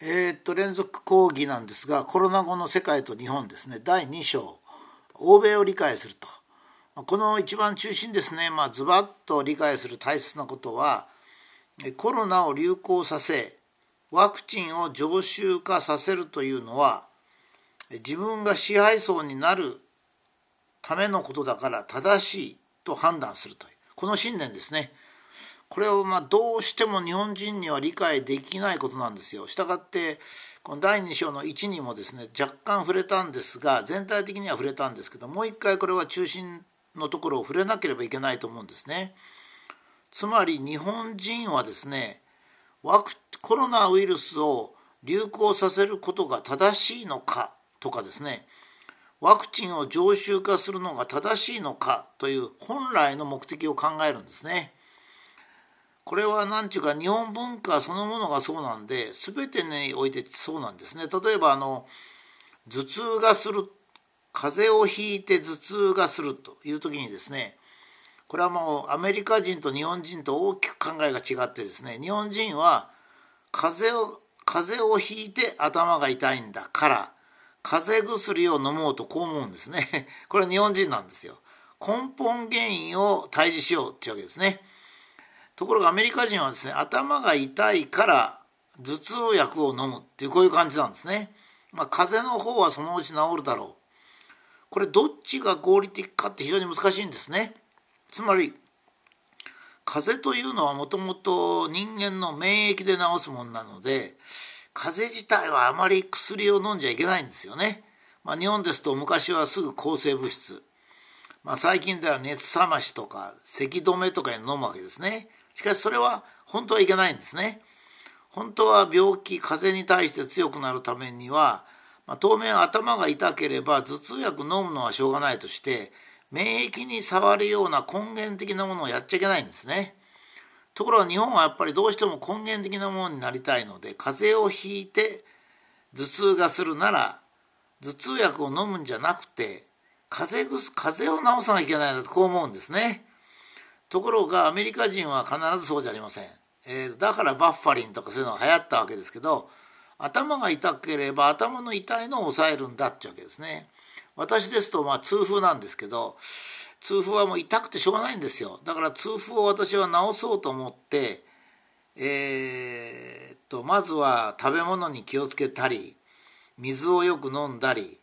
えー、っと連続講義なんですがコロナ後の世界と日本ですね。第2章。欧米を理解すると。この一番中心ですね、まあ、ズバッと理解する大切なことはコロナを流行させワクチンを常習化させるというのは自分が支配層になるためのことだから正しいと判断するというこの信念ですね。これをまあどうしても日本人には理解できないことなんですよ。したがってこの第2章の1にもですね若干触れたんですが全体的には触れたんですけどもう一回これは中心のところを触れなければいけないと思うんですね。つまり日本人はですねワクコロナウイルスを流行させることが正しいのかとかですねワクチンを常習化するのが正しいのかという本来の目的を考えるんですね。これは何て言うか日本文化そのものがそうなんで全てにおいてそうなんですね。例えばあの頭痛がする風邪をひいて頭痛がするという時にですねこれはもうアメリカ人と日本人と大きく考えが違ってですね日本人は風邪を風邪をひいて頭が痛いんだから風邪薬を飲もうとこう思うんですね。これは日本人なんですよ。根本原因を退治しようっていうわけですね。ところがアメリカ人はですね頭が痛いから頭痛薬を飲むっていうこういう感じなんですね。まあ、風邪の方はそのうち治るだろう。これどっちが合理的かって非常に難しいんですね。つまり風邪というのはもともと人間の免疫で治すものなので風邪自体はあまり薬を飲んじゃいけないんですよね。まあ、日本ですと昔はすぐ抗生物質、まあ、最近では熱冷ましとか咳止めとかに飲むわけですね。しかしそれは本当はいけないんですね。本当は病気風邪に対して強くなるためには、まあ、当面頭が痛ければ頭痛薬飲むのはしょうがないとして免疫に触るような根源的なものをやっちゃいけないんですね。ところが日本はやっぱりどうしても根源的なものになりたいので風邪をひいて頭痛がするなら頭痛薬を飲むんじゃなくて風邪風邪を治さなきゃいけないなとこう思うんですね。ところがアメリカ人は必ずそうじゃありません、えー、だからバッファリンとかそういうのが流行ったわけですけど頭が痛ければ頭の痛いのを抑えるんだってわけですね。私ですとまあ痛風なんですけど痛風はもう痛くてしょうがないんですよ。だから痛風を私は治そうと思ってえー、とまずは食べ物に気をつけたり水をよく飲んだり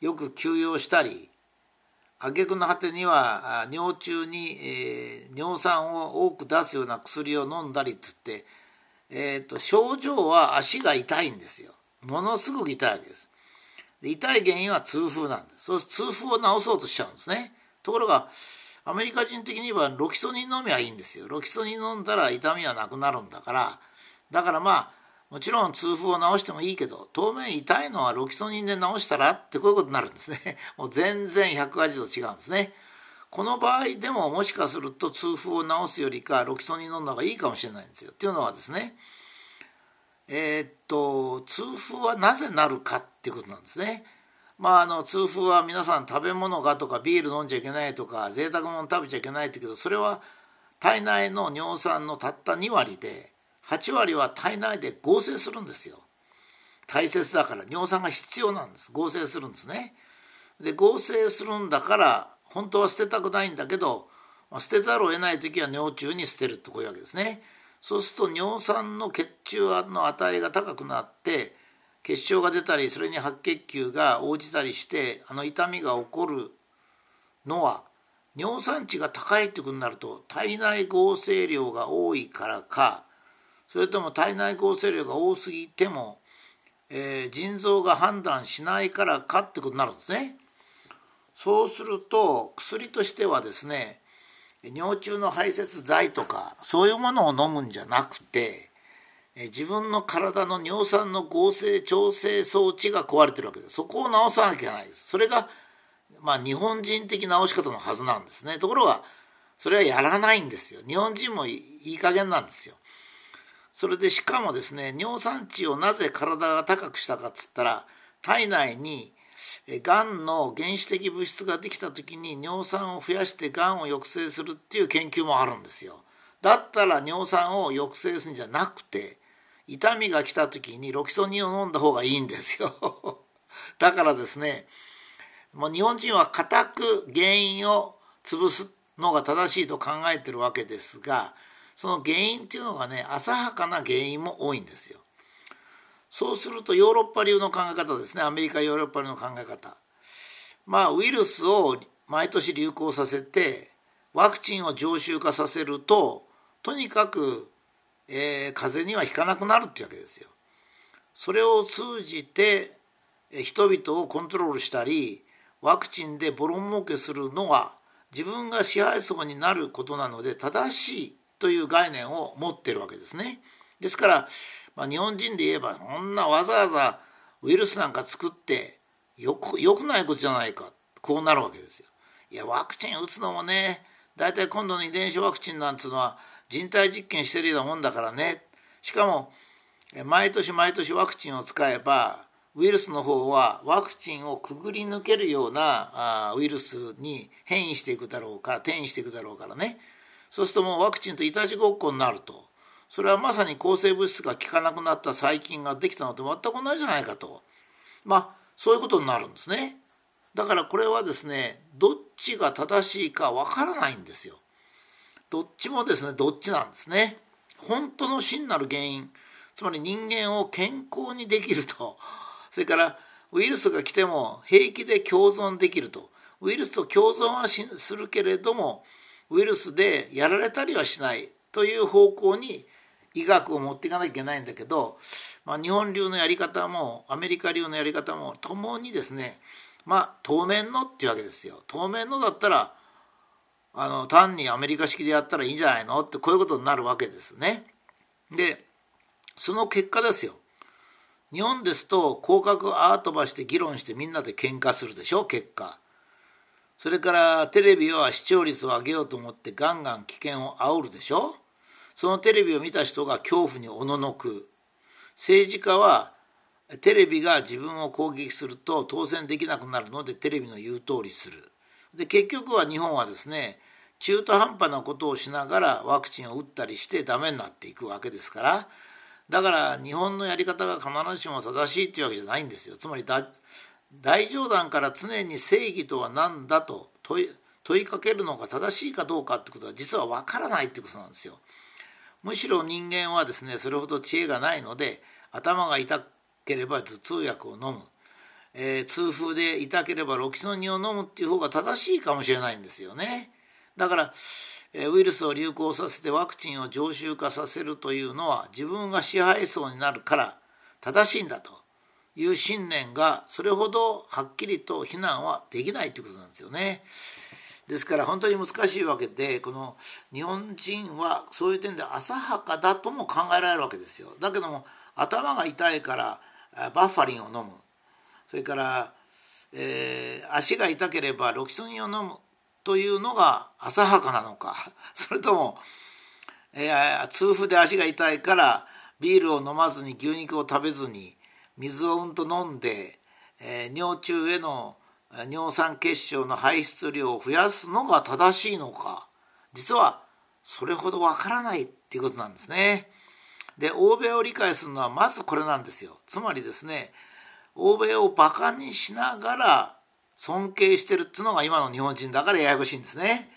よく休養したり挙句の果てには尿中に、えー、尿酸を多く出すような薬を飲んだりつって、えーと、症状は足が痛いんですよ。ものすごく痛いわけです。痛い原因は痛風なんです。そう痛風を治そうとしちゃうんですね。ところがアメリカ人的にはロキソニン飲みはいいんですよ。ロキソニン飲んだら痛みはなくなるんだから。だからまあもちろん痛風を治してもいいけど当面痛いのはロキソニンで治したらってこういうことになるんですね。もう全然180度違うんですね。この場合でももしかすると痛風を治すよりかロキソニン飲んだ方がいいかもしれないんですよ。っていうのはですね。えー、っと痛風はなぜなるかっていうことなんですね。まああの痛風は皆さん食べ物がとかビール飲んじゃいけないとか贅沢物食べちゃいけないって言うけどそれは体内の尿酸のたった2割で8割は体内で合成するんですよ。大切だから尿酸が必要なんです。合成するんですね。で合成するんだから本当は捨てたくないんだけど捨てざるを得ない時は尿中に捨てるとこういうわけですね。そうすると尿酸の血中の値が高くなって血症が出たりそれに白血球が応じたりしてあの痛みが起こるのは尿酸値が高いってことになると体内合成量が多いからかそれとも体内合成量が多すぎても、えー、腎臓が判断しないからかってことになるんですね。そうすると薬としてはですね尿中の排泄剤とかそういうものを飲むんじゃなくて自分の体の尿酸の合成調整装置が壊れてるわけです。そこを治さなきゃいけないです。それがまあ日本人的治し方のはずなんですね。ところがそれはやらないんですよ。日本人もいい加減なんですよ。それでしかもですね尿酸値をなぜ体が高くしたかっつったら体内にがんの原始的物質ができた時に尿酸を増やしてがんを抑制するっていう研究もあるんですよ。だったら尿酸を抑制するんじゃなくて痛みが来た時にロキソニンを飲んだ方がいいんですよ だからですねもう日本人は固く原因を潰すのが正しいと考えてるわけですがその原因っていうのがね浅はかな原因も多いんですよ。そうするとヨーロッパ流の考え方ですねアメリカヨーロッパ流の考え方まあウイルスを毎年流行させてワクチンを常習化させるととにかく、えー、風邪にはひかなくなるっていうわけですよ。それを通じて人々をコントロールしたりワクチンでボロ儲けするのは自分が支配層になることなので正しいという概念を持ってるわけですね。ですから、まあ、日本人で言えばそんなわざわざウイルスなんか作ってよくよくないことじゃないかこうなるわけですよ。いやワクチン打つのもね大体今度の遺伝子ワクチンなんていうのは人体実験してるようなもんだからねしかも毎年毎年ワクチンを使えばウイルスの方はワクチンをくぐり抜けるようなあウイルスに変異していくだろうか転移していくだろうからねそうするともうワクチンといたちごっこになると。それはまさに抗生物質が効かなくなった細菌ができたのと全く同じじゃないかと。まあそういうことになるんですね。だからこれはですねどっちが正しいかわからないんですよ。どっちもですねどっちなんですね。本当の真なる原因。つまり人間を健康にできると。それからウイルスが来ても平気で共存できると。ウイルスと共存はするけれどもウイルスでやられたりはしないという方向に医学を持っていかなきゃいけないんだけど、まあ、日本流のやり方もアメリカ流のやり方もともにですねまあ当面のっていうわけですよ。当面のだったらあの単にアメリカ式でやったらいいんじゃないのってこういうことになるわけですね。でその結果ですよ。日本ですと広角アートばして議論してみんなで喧嘩するでしょ結果。それからテレビは視聴率を上げようと思ってガンガン危険を煽るでしょ？そのテレビを見た人が恐怖におののく。政治家はテレビが自分を攻撃すると当選できなくなるのでテレビの言う通りする。で結局は日本はですね中途半端なことをしながらワクチンを打ったりしてダメになっていくわけですからだから日本のやり方が必ずしも正しいっていうわけじゃないんですよつまり大冗談から常に正義とは何だと問い問いかけるのが正しいかどうかってことは実は分からないってことなんですよ。むしろ人間はですねそれほど知恵がないので頭が痛ければ頭痛薬を飲む、えー、痛風で痛ければロキソニンを飲むっていう方が正しいかもしれないんですよね。だからウイルスを流行させてワクチンを常習化させるというのは自分が支配層になるから正しいんだという信念がそれほどはっきりと非難はできないということなんですよね。ですから本当に難しいわけでこの日本人はそういう点で浅はかだとも考えられるわけですよ。だけども頭が痛いからバッファリンを飲むそれから、えー、足が痛ければロキソニンを飲むというのが浅はかなのかそれとも、えー、痛風で足が痛いからビールを飲まずに牛肉を食べずに水をうんと飲んで、えー、尿中への尿酸結晶の排出量を増やすのが正しいのか実はそれほどわからないっていうことなんですね。で欧米を理解するのはまずこれなんですよ。つまりですね欧米をバカにしながら尊敬してるっていうのが今の日本人だからややこしいんですね。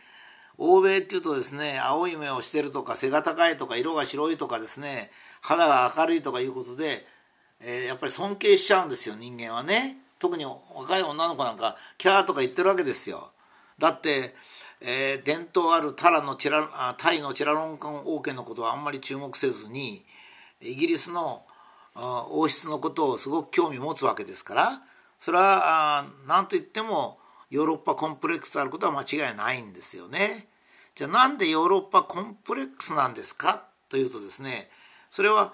欧米っていうとですね青い目をしてるとか背が高いとか色が白いとかですね肌が明るいとかいうことで、えー、やっぱり尊敬しちゃうんですよ人間はね。特に若い女の子なんかキャーとか言ってるわけですよ。だって、えー、伝統あるタラのチラあタイのチラロンカン王家のことはあんまり注目せずにイギリスの王室のことをすごく興味持つわけですからそれは何と言ってもヨーロッパコンプレックスあることは間違いないんですよね。じゃあなんでヨーロッパコンプレックスなんですか？というとですねそれは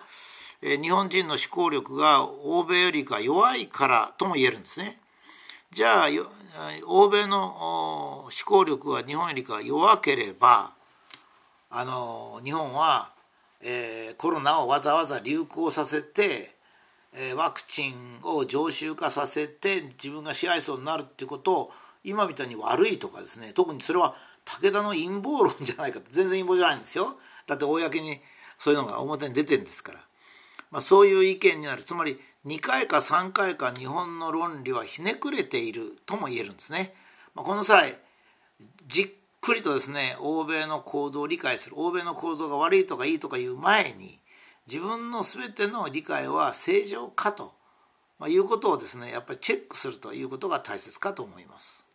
日本人の思考力が欧米よりか弱いからとも言えるんですね。じゃあ欧米の思考力が日本よりか弱ければあの日本は、えー、コロナをわざわざ流行させてえワクチンを常習化させて自分が支配層になるっていうことを今みたいに悪いとかですね特にそれは武田の陰謀論じゃないかって全然陰謀じゃないんですよ。だって公にそういうのが表に出てるんですから。まあ、そういう意見になるつまり2回か3回か日本の論理はひねくれているとも言えるんですね。まあ、この際じっくりとですね欧米の行動を理解する欧米の行動が悪いとかいいとかいう前に自分の全ての理解は正常かと、まあ、いうことをですねやっぱりチェックするということが大切かと思います。